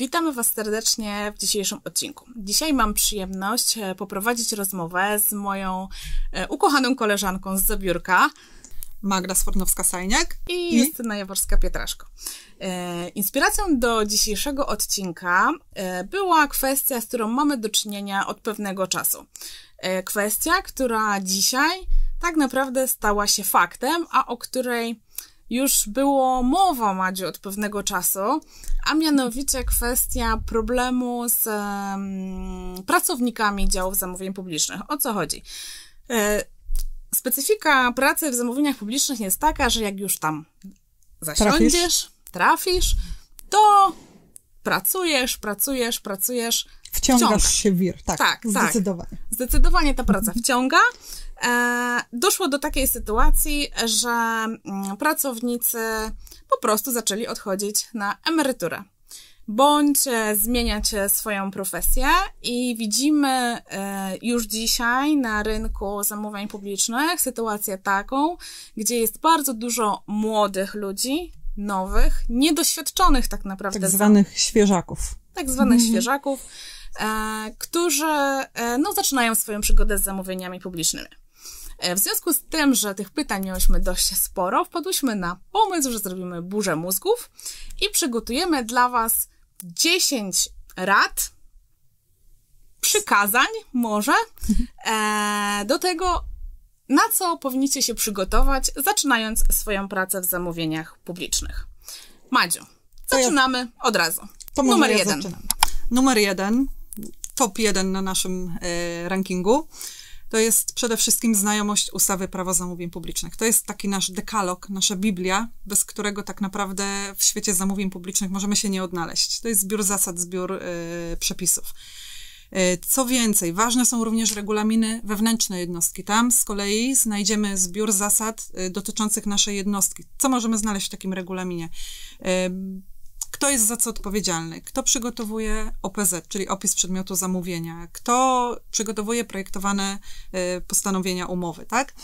Witamy Was serdecznie w dzisiejszym odcinku. Dzisiaj mam przyjemność e, poprowadzić rozmowę z moją e, ukochaną koleżanką z Zabiórka. Magda Sfornowska-Sajniak i Justyna Jaworska-Pietraszko. E, inspiracją do dzisiejszego odcinka była kwestia, z którą mamy do czynienia od pewnego czasu. Kwestia, która dzisiaj tak naprawdę stała się faktem, a o której już było mowa, Madziu, od pewnego czasu, a mianowicie kwestia problemu z um, pracownikami działów zamówień publicznych. O co chodzi? E, specyfika pracy w zamówieniach publicznych jest taka, że jak już tam zasiądziesz, trafisz, trafisz to pracujesz, pracujesz, pracujesz. Wciągasz się wir, tak, tak, tak. zdecydowanie. Tak. Zdecydowanie ta praca wciąga. E, doszło do takiej sytuacji, że mm, pracownicy po prostu zaczęli odchodzić na emeryturę bądź e, zmieniać swoją profesję i widzimy e, już dzisiaj na rynku zamówień publicznych sytuację taką, gdzie jest bardzo dużo młodych ludzi, nowych, niedoświadczonych tak naprawdę. Tak zwanych świeżaków. Tak zwanych mhm. świeżaków, którzy no, zaczynają swoją przygodę z zamówieniami publicznymi. E, w związku z tym, że tych pytań miałyśmy dość sporo, wpadłyśmy na pomysł, że zrobimy burzę mózgów i przygotujemy dla Was 10 rad, przykazań może, e, do tego, na co powinniście się przygotować, zaczynając swoją pracę w zamówieniach publicznych. Madziu, zaczynamy od razu. Numer ja jeden. Zaczynam. Numer jeden, top jeden na naszym e, rankingu to jest przede wszystkim znajomość ustawy prawa zamówień publicznych. To jest taki nasz dekalog, nasza Biblia, bez którego tak naprawdę w świecie zamówień publicznych możemy się nie odnaleźć. To jest zbiór zasad, zbiór y, przepisów. E, co więcej, ważne są również regulaminy wewnętrzne jednostki. Tam z kolei znajdziemy zbiór zasad y, dotyczących naszej jednostki. Co możemy znaleźć w takim regulaminie? Kto jest za co odpowiedzialny, kto przygotowuje OPZ, czyli opis przedmiotu zamówienia, kto przygotowuje projektowane y, postanowienia umowy, tak?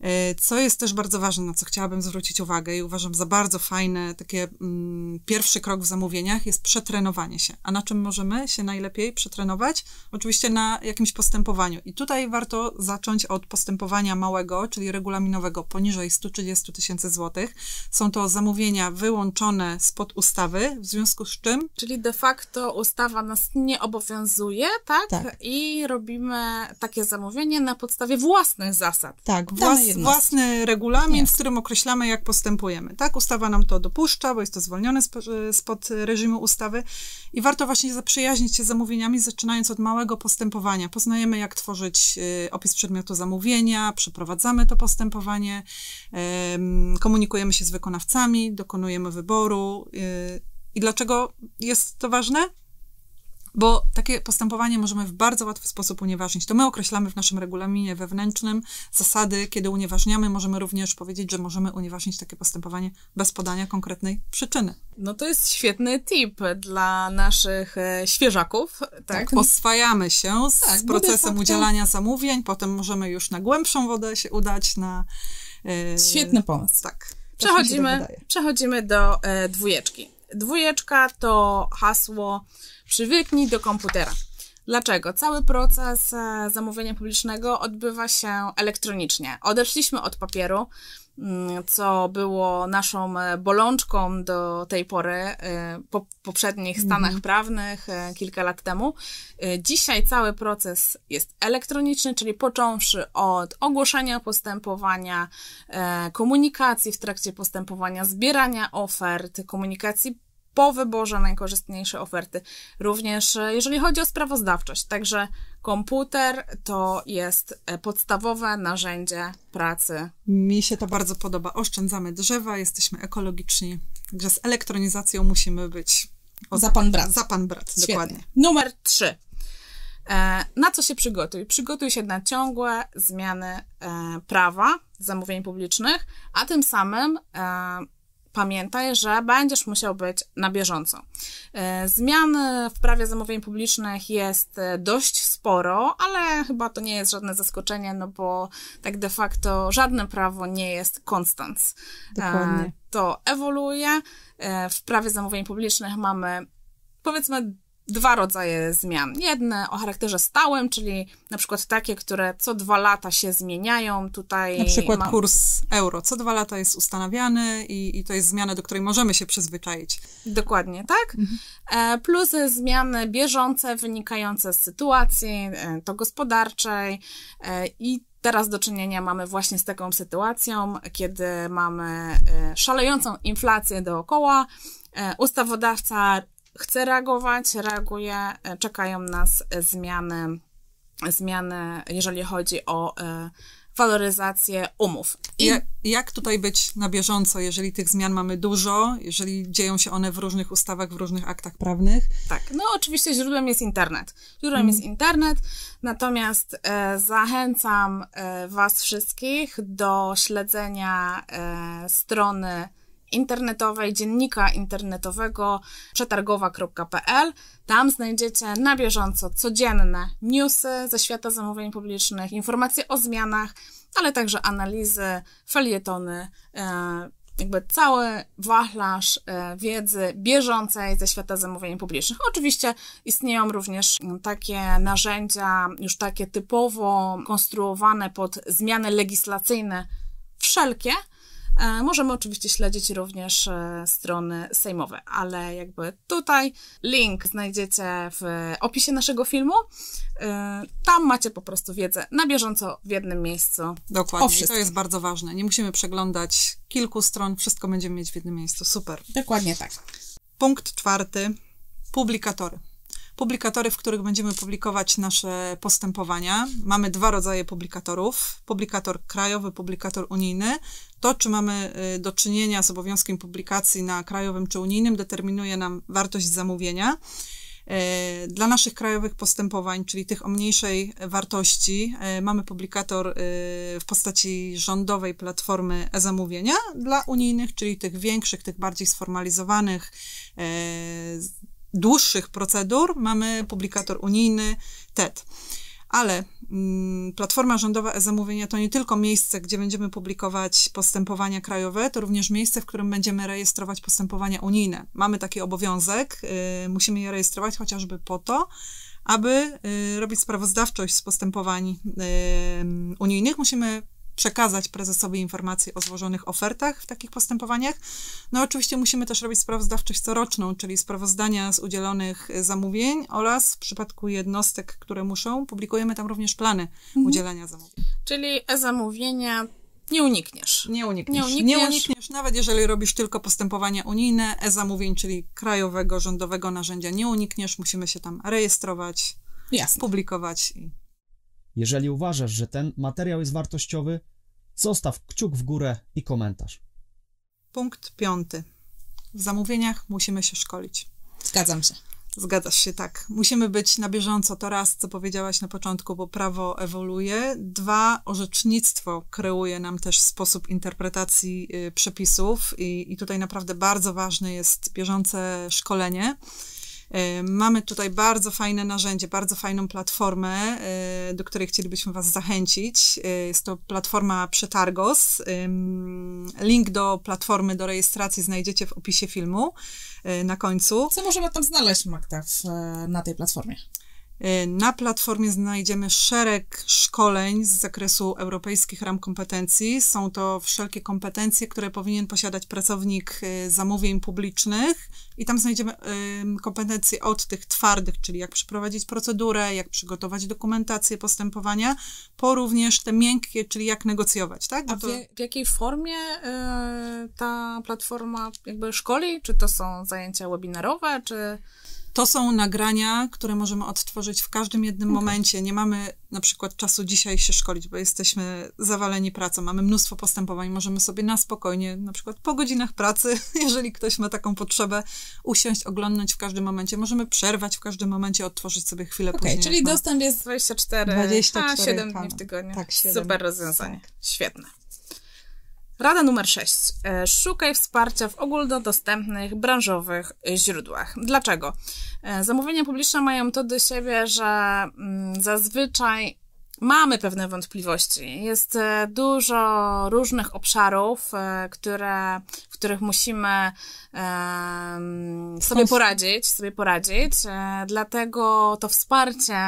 E, co jest też bardzo ważne, na co chciałabym zwrócić uwagę i uważam za bardzo fajne, takie mm, pierwszy krok w zamówieniach jest przetrenowanie się. A na czym możemy się najlepiej przetrenować? Oczywiście na jakimś postępowaniu. I tutaj warto zacząć od postępowania małego, czyli regulaminowego poniżej 130 tysięcy złotych. Są to zamówienia wyłączone spod ustawy, w związku z czym... Czyli de facto ustawa nas nie obowiązuje, tak? tak. I robimy takie zamówienie na podstawie własnych zasad. Tak, własnych własny regulamin, w którym określamy, jak postępujemy. Tak, ustawa nam to dopuszcza, bo jest to zwolnione spod reżimu ustawy i warto właśnie zaprzyjaźnić się z zamówieniami, zaczynając od małego postępowania. Poznajemy, jak tworzyć y, opis przedmiotu zamówienia, przeprowadzamy to postępowanie, komunikujemy się z wykonawcami, dokonujemy wyboru. Y, I dlaczego jest to ważne? Bo takie postępowanie możemy w bardzo łatwy sposób unieważnić. To my określamy w naszym regulaminie wewnętrznym zasady, kiedy unieważniamy. Możemy również powiedzieć, że możemy unieważnić takie postępowanie bez podania konkretnej przyczyny. No to jest świetny tip dla naszych e, świeżaków. Tak, tak oswajamy się z tak, procesem facto... udzielania zamówień, potem możemy już na głębszą wodę się udać, na... Yy... Świetny pomysł. Tak. Przechodzimy, przechodzimy do e, dwójeczki. Dwójeczka to hasło przywyknij do komputera. Dlaczego? Cały proces e, zamówienia publicznego odbywa się elektronicznie. Odeszliśmy od papieru, co było naszą e, bolączką do tej pory, e, po poprzednich stanach mhm. prawnych kilka lat temu. Dzisiaj cały proces jest elektroniczny, czyli począwszy od ogłoszenia postępowania, komunikacji w trakcie postępowania, zbierania ofert, komunikacji po wyborze najkorzystniejsze oferty. Również e, jeżeli chodzi o sprawozdawczość. Także komputer to jest e, podstawowe narzędzie pracy. Mi się to bardzo podoba. Oszczędzamy drzewa, jesteśmy ekologiczni. Także z elektronizacją musimy być. O, za pan brat. Za pan brat, Świetnie. dokładnie. Numer trzy. E, na co się przygotuj? Przygotuj się na ciągłe zmiany prawa zamówień publicznych, a tym samym pamiętaj, że będziesz musiał być na bieżąco. E, zmian w prawie zamówień publicznych jest e, dość sporo, ale chyba to nie jest żadne zaskoczenie, no bo tak de facto żadne prawo nie jest konstans. Dokładnie. To ewoluuje. E, w prawie zamówień publicznych mamy powiedzmy dwa rodzaje zmian. Jedne o charakterze stałym, czyli na przykład takie, które co dwa lata się zmieniają. Tutaj na przykład ma... kurs euro. Co dwa lata jest ustanawiany i, i to jest zmiana, do której możemy się przyzwyczaić. Dokładnie, tak. Mhm. E, plus zmiany bieżące, wynikające z sytuacji, e, to gospodarczej e, i teraz do czynienia mamy właśnie z taką sytuacją, kiedy mamy szalejącą inflację dookoła. Ustawodawca chce reagować, reaguje, e, czekają nas zmiany, zmiany, jeżeli chodzi o e, waloryzację umów. I jak, jak tutaj być na bieżąco, jeżeli tych zmian mamy dużo, jeżeli dzieją się one w różnych ustawach, w różnych aktach prawnych? Tak, no oczywiście źródłem jest internet. Źródłem mm. jest internet, natomiast e, zachęcam e, Was wszystkich do śledzenia e, strony internetowej, dziennika internetowego przetargowa.pl. Tam znajdziecie na bieżąco codzienne newsy ze świata zamówień publicznych, informacje o zmianach, ale także analizy, felietony, e, jakby cały wachlarz e, wiedzy bieżącej ze świata zamówień publicznych. Oczywiście istnieją również takie narzędzia, już takie typowo konstruowane pod zmiany legislacyjne, wszelkie, możemy oczywiście śledzić również e, strony sejmowe, ale jakby tutaj link znajdziecie w opisie naszego filmu. E, tam macie po prostu wiedzę na bieżąco w jednym miejscu. Dokładnie, to jest bardzo ważne. Nie musimy przeglądać kilku stron, wszystko będziemy mieć w jednym miejscu. Super. Dokładnie tak. Punkt czwarty. Publikatory publikatory, w których będziemy publikować nasze postępowania. Mamy dwa rodzaje publikatorów: publikator krajowy, publikator unijny. To, czy mamy y, do czynienia z obowiązkiem publikacji na krajowym czy unijnym, determinuje nam wartość zamówienia. Y, dla naszych krajowych postępowań, czyli tych o mniejszej wartości, y, mamy publikator w postaci rządowej platformy e-zamówienia. Dla unijnych, czyli tych większych, tych bardziej sformalizowanych, dłuższych procedur mamy publikator unijny TED. Ale mm, platforma rządowa e-zamówienia to nie tylko miejsce, gdzie będziemy publikować postępowania krajowe, to również miejsce, w którym będziemy rejestrować postępowania unijne. Mamy taki obowiązek, y, musimy je rejestrować chociażby po to, aby y, robić sprawozdawczość z postępowań y, unijnych. Musimy przekazać prezesowi informacje o złożonych ofertach w takich postępowaniach. No oczywiście musimy też robić sprawozdawczość coroczną, czyli sprawozdania z udzielonych zamówień oraz w przypadku jednostek, które muszą, publikujemy tam również plany mhm. udzielania zamówień. Czyli e-zamówienia nie unikniesz. Nie unikniesz. Nie unikniesz. Nie unikniesz, nawet jeżeli robisz tylko postępowania unijne, e-zamówień, czyli krajowego, rządowego narzędzia, nie unikniesz, musimy się tam rejestrować, Jasne. publikować i jeżeli uważasz, że ten materiał jest wartościowy, zostaw kciuk w górę i komentarz. Punkt piąty. W zamówieniach musimy się szkolić. Zgadzam się. Zgadzasz się, tak. Musimy być na bieżąco. To raz, co powiedziałaś na początku, bo prawo ewoluuje. Dwa, orzecznictwo kreuje nam też sposób interpretacji y, przepisów i, i tutaj naprawdę bardzo ważne jest bieżące szkolenie. E, mamy tutaj bardzo fajne narzędzie, bardzo fajną platformę, e, do której chcielibyśmy Was zachęcić. E, jest to platforma Przetargos. Link do platformy do rejestracji znajdziecie w opisie filmu na końcu. Co możemy tam znaleźć, Magda, w, na tej platformie? Y, na platformie znajdziemy szereg szkoleń z zakresu europejskich ram kompetencji. Są to wszelkie kompetencje, które powinien posiadać pracownik y, zamówień publicznych, i tam znajdziemy kompetencje od tych twardych, czyli jak przeprowadzić procedurę, jak przygotować dokumentację postępowania, po również te miękkie, czyli jak negocjować. Tak? A w, w jakiej formie y, ta platforma jakby szkoli? Czy to są zajęcia webinarowe, czy. To są nagrania, które możemy odtworzyć w każdym jednym okay. momencie. Nie mamy na przykład czasu dzisiaj się szkolić, bo jesteśmy zawaleni pracą, mamy mnóstwo postępowań, możemy sobie na spokojnie, na przykład po godzinach pracy, jeżeli ktoś ma taką potrzebę, usiąść, oglądnąć w każdym momencie. Możemy przerwać w każdym momencie, odtworzyć sobie chwilę okay, później. czyli dostęp jest 24, 24 a 7 dni w tygodniu. Tak, 7. Super rozwiązanie. Tak. Świetne. Rada numer 6. E, szukaj wsparcia w ogólnodostępnych, branżowych źródłach. Dlaczego? E, zamówienia publiczne mają to do siebie, że mm, zazwyczaj mamy pewne wątpliwości. Jest e, dużo różnych obszarów, e, które, w których musimy sobie poradzić, sobie poradzić. E, dlatego to wsparcie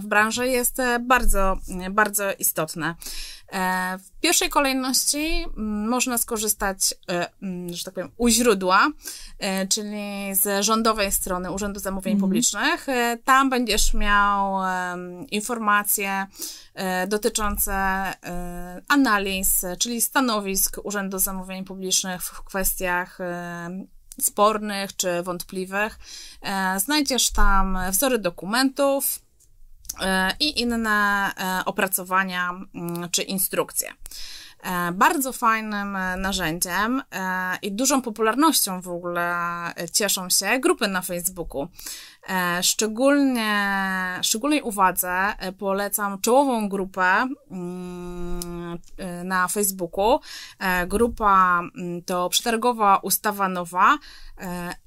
w branży jest bardzo, bardzo istotne. W pierwszej kolejności mm, można skorzystać, mm, że tak powiem, u źródła, czyli z rządowej strony Urzędu Zamówień mhm. Publicznych. Tam będziesz miał informacje dotyczące analiz, czyli stanowisk Urzędu Zamówień Publicznych w kwestiach spornych czy wątpliwych. Znajdziesz tam wzory dokumentów, E, i inne e, opracowania mm, czy instrukcje. E, bardzo fajnym narzędziem i dużą popularnością w ogóle cieszą się grupy na Facebooku. E, szczególnie, szczególnej uwadze e, polecam czołową grupę mm, e, na Facebooku. Grupa mm, to przetargowa ustawa nowa.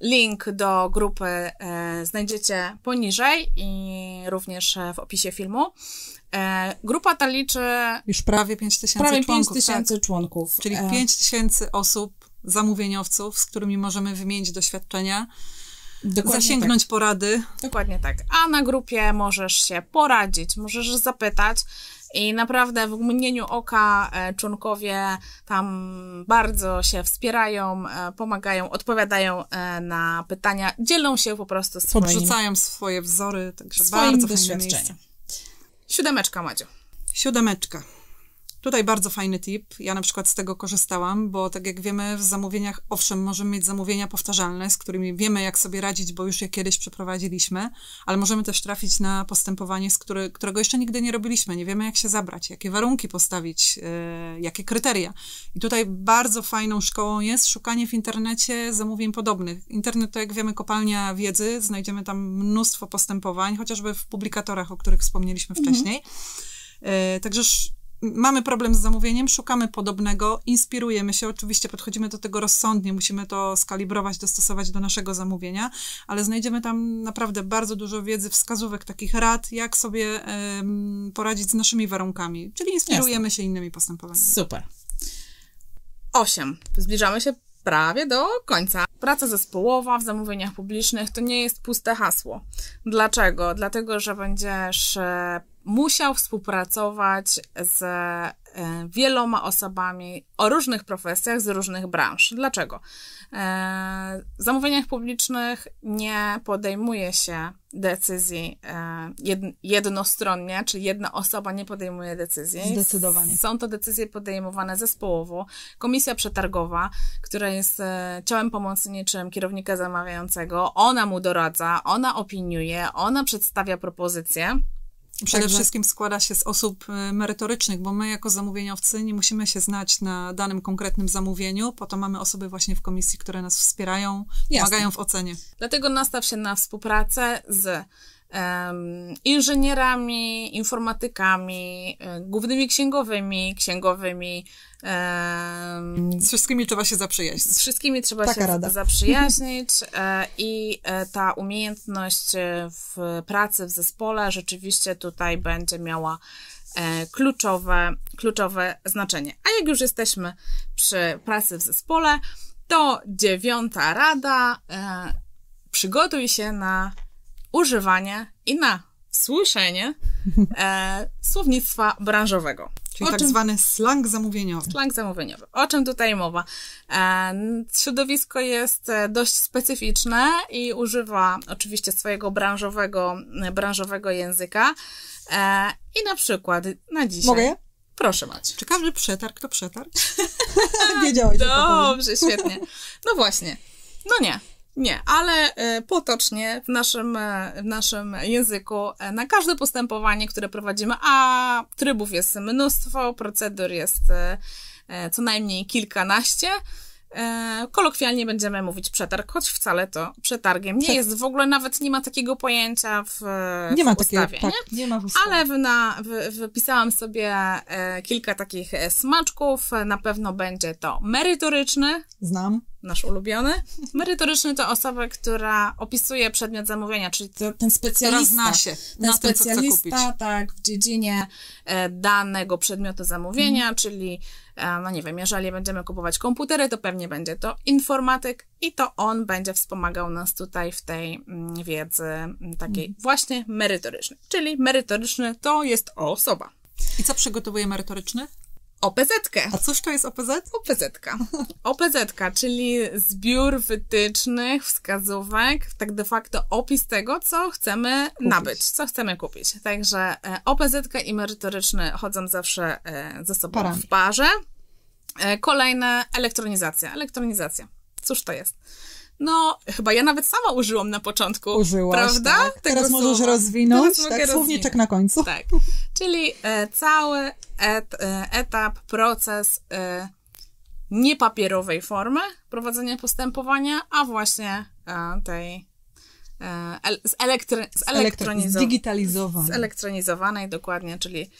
Link do grupy znajdziecie poniżej i również w opisie filmu. Grupa ta liczy już prawie 5 tysięcy prawie członków. 5 tysięcy tak? członków. Czyli 5 tysięcy osób, zamówieniowców, z którymi możemy wymienić doświadczenia Dokładnie zasięgnąć tak. porady. Dokładnie tak. A na grupie możesz się poradzić, możesz zapytać. I naprawdę w mgnieniu oka e, członkowie tam bardzo się wspierają, e, pomagają, odpowiadają e, na pytania, dzielą się po prostu swoim... Podrzucają swoje wzory, także bardzo doświadczeniem. Siódemeczka, Madziu. Siódemeczka. Tutaj bardzo fajny tip. Ja na przykład z tego korzystałam, bo tak jak wiemy, w zamówieniach, owszem, możemy mieć zamówienia powtarzalne, z którymi wiemy, jak sobie radzić, bo już je kiedyś przeprowadziliśmy, ale możemy też trafić na postępowanie, z który, którego jeszcze nigdy nie robiliśmy. Nie wiemy, jak się zabrać, jakie warunki postawić, yy, jakie kryteria. I tutaj bardzo fajną szkołą jest szukanie w internecie zamówień podobnych. Internet to, jak wiemy, kopalnia wiedzy. Znajdziemy tam mnóstwo postępowań, chociażby w publikatorach, o których wspomnieliśmy mhm. wcześniej. Yy, także mamy problem z zamówieniem, szukamy podobnego, inspirujemy się, oczywiście podchodzimy do tego rozsądnie, musimy to skalibrować, dostosować do naszego zamówienia, ale znajdziemy tam naprawdę bardzo dużo wiedzy, wskazówek, takich rad, jak sobie um, poradzić z naszymi warunkami, czyli inspirujemy Jasne. się innymi postępowaniami. Super. Osiem. Zbliżamy się prawie do końca. Praca zespołowa w zamówieniach publicznych to nie jest puste hasło. Dlaczego? Dlatego, że będziesz e, musiał współpracować z e, wieloma osobami o różnych profesjach z różnych branż. Dlaczego? E, w zamówieniach publicznych nie podejmuje się decyzji e, jednostronnie, czyli jedna osoba nie podejmuje decyzji. Zdecydowanie. Są to decyzje podejmowane zespołowo. Komisja przetargowa, która jest ciałem pomocniczym kierownika zamawiającego, ona mu doradza, ona opiniuje, ona przedstawia propozycje Przede Także... wszystkim składa się z osób e, merytorycznych, bo my jako zamówieniowcy nie musimy się znać na danym konkretnym zamówieniu, po to mamy osoby właśnie w komisji, które nas wspierają, Jasne. pomagają w ocenie. Dlatego nastaw się na współpracę z inżynierami, informatykami, e, głównymi księgowymi, księgowymi, z wszystkimi trzeba się zaprzyjaźnić. Z wszystkimi trzeba Taka się rada. zaprzyjaźnić e, i e, ta umiejętność w pracy w zespole rzeczywiście tutaj będzie miała kluczowe, kluczowe znaczenie. A jak już jesteśmy przy pracy w zespole, to dziewiąta rada. Przygotuj się na używanie i na słyszenie e, słownictwa branżowego. Czyli o tak czym... zwany slang zamówieniowy. Slang zamówieniowy. O czym tutaj mowa? E, środowisko jest e, dość specyficzne i używa oczywiście swojego branżowego, branżowego języka. E, I na przykład na dzisiaj... Mogę? Proszę Macie. Czy każdy przetarg to przetarg? Wiedziałeś. Dobrze, świetnie. No właśnie. No nie. Nie, ale e, potocznie w naszym, e, w naszym języku e, na każde postępowanie, które prowadzimy, a trybów jest mnóstwo, procedur jest co najmniej kilkanaście, kolokwialnie będziemy mówić przetarg, choć wcale to przetargiem nie jest. W ogóle nawet nie ma takiego pojęcia w, nie w ma ustawie. Takiego, tak, nie? nie ma w ustawie. Ale w, na, w, wypisałam sobie kilka takich smaczków. Na pewno będzie to merytoryczny. Znam nasz ulubiony. Merytoryczny to osoba, która opisuje przedmiot zamówienia, czyli to, ten specjalista. Zna się ten specjalista, tak, w dziedzinie e, danego przedmiotu zamówienia, mm. czyli e, no nie wiem, jeżeli będziemy kupować komputery, to pewnie będzie to informatyk i to on będzie wspomagał nas tutaj w tej mm, wiedzy mm, takiej mm. właśnie merytorycznej. Czyli merytoryczny to jest osoba. I co przygotowuje merytoryczny? OPZ. -kę. A cóż to jest OPZ? OPZ. -ka. OPZ, czyli zbiór wytycznych, wskazówek, tak de facto opis tego, co chcemy kupić. nabyć, co chcemy kupić. Także e, OPZ i merytoryczny chodzą zawsze e, ze sobą Parami. w parze. E, kolejne elektronizacja. Elektronizacja. Cóż to jest? No, chyba ja nawet sama użyłam na początku. Użyłaś, prawda? Tak. Teraz możesz rozwinąć. Teraz tak, słowniczek na końcu. Tak. Czyli e, cały et, e, etap, proces e, niepapierowej formy prowadzenia postępowania, a właśnie e, tej e, zelektry, zelektronizowany, zdigitalizowanej. Zelektronizowanej, dokładnie, czyli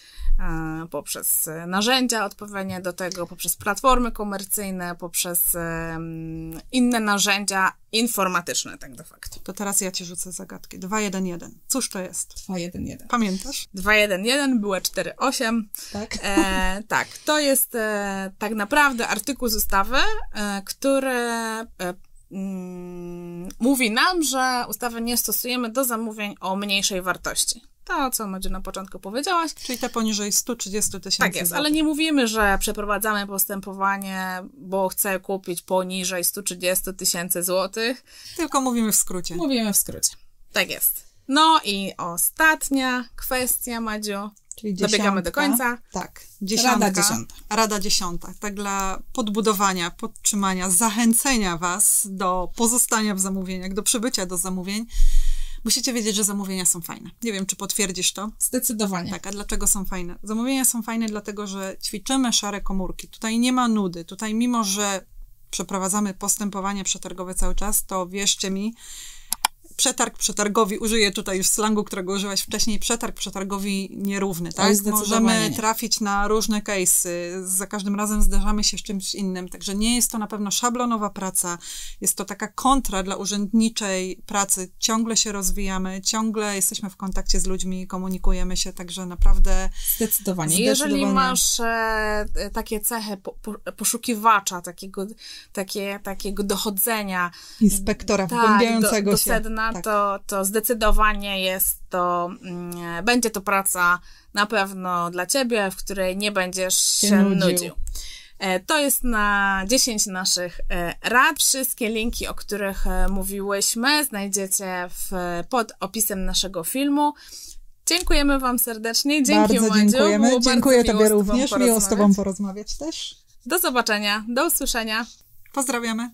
e, poprzez narzędzia odpowiednie do tego, poprzez platformy komercyjne, poprzez e, inne narzędzia informatyczne, tak de facto. To teraz ja ci rzucę zagadkę. 211. Cóż to jest? 211. Pamiętasz? 211 była 48. Tak. E, tak, to jest e, tak naprawdę artykuł z ustawy, e, który e, mówi nam, że ustawy nie stosujemy do zamówień o mniejszej wartości. To, co Madziu na początku powiedziałaś. Czyli te poniżej 130 tysięcy. Tak jest, ale nie mówimy, że przeprowadzamy postępowanie, bo chcę kupić poniżej 130 tysięcy złotych. Tylko mówimy w skrócie. Mówimy w skrócie. Tak jest. No i ostatnia kwestia, Madziu. Czyli dziesiątka. Dobiegamy do końca. Tak. Dziesiątka. Rada dziesiąta. Rada dziesiąta. Tak dla podbudowania, podtrzymania, zachęcenia Was do pozostania w zamówieniach, do przybycia do zamówień. Musicie wiedzieć, że zamówienia są fajne. Nie wiem, czy potwierdzisz to? Zdecydowanie. Tak, a dlaczego są fajne? Zamówienia są fajne dlatego, że ćwiczymy szare komórki. Tutaj nie ma nudy. Tutaj mimo, że przeprowadzamy postępowanie przetargowe cały czas, to wierzcie mi, przetarg przetargowi, użyję tutaj już slangu, którego użyłaś wcześniej, przetarg przetargowi nierówny, tak? Możemy nie. trafić na różne case'y, za każdym razem zderzamy się z czymś innym, także nie jest to na pewno szablonowa praca, jest to taka kontra dla urzędniczej pracy, ciągle się rozwijamy, ciągle jesteśmy w kontakcie z ludźmi, komunikujemy się, także naprawdę... Zdecydowanie. zdecydowanie. Jeżeli masz e, takie cechy po, po, poszukiwacza, takiego, takie, takiego dochodzenia... Inspektora tak, wgłębiającego do, do sedna, tak. to, to zdecydowanie jest to, mm, będzie to praca na pewno dla ciebie, w której nie będziesz się, się nudził. nudził. E, to jest na 10 naszych e, rad. Wszystkie linki, o których e, mówiłyśmy, znajdziecie w, pod opisem naszego filmu. Dziękujemy Wam serdecznie. Dzięki bardzo Madziu. dziękujemy. Było Dziękuję bardzo Tobie również. Miło z Tobą porozmawiać też. Do zobaczenia. Do usłyszenia. Pozdrawiamy.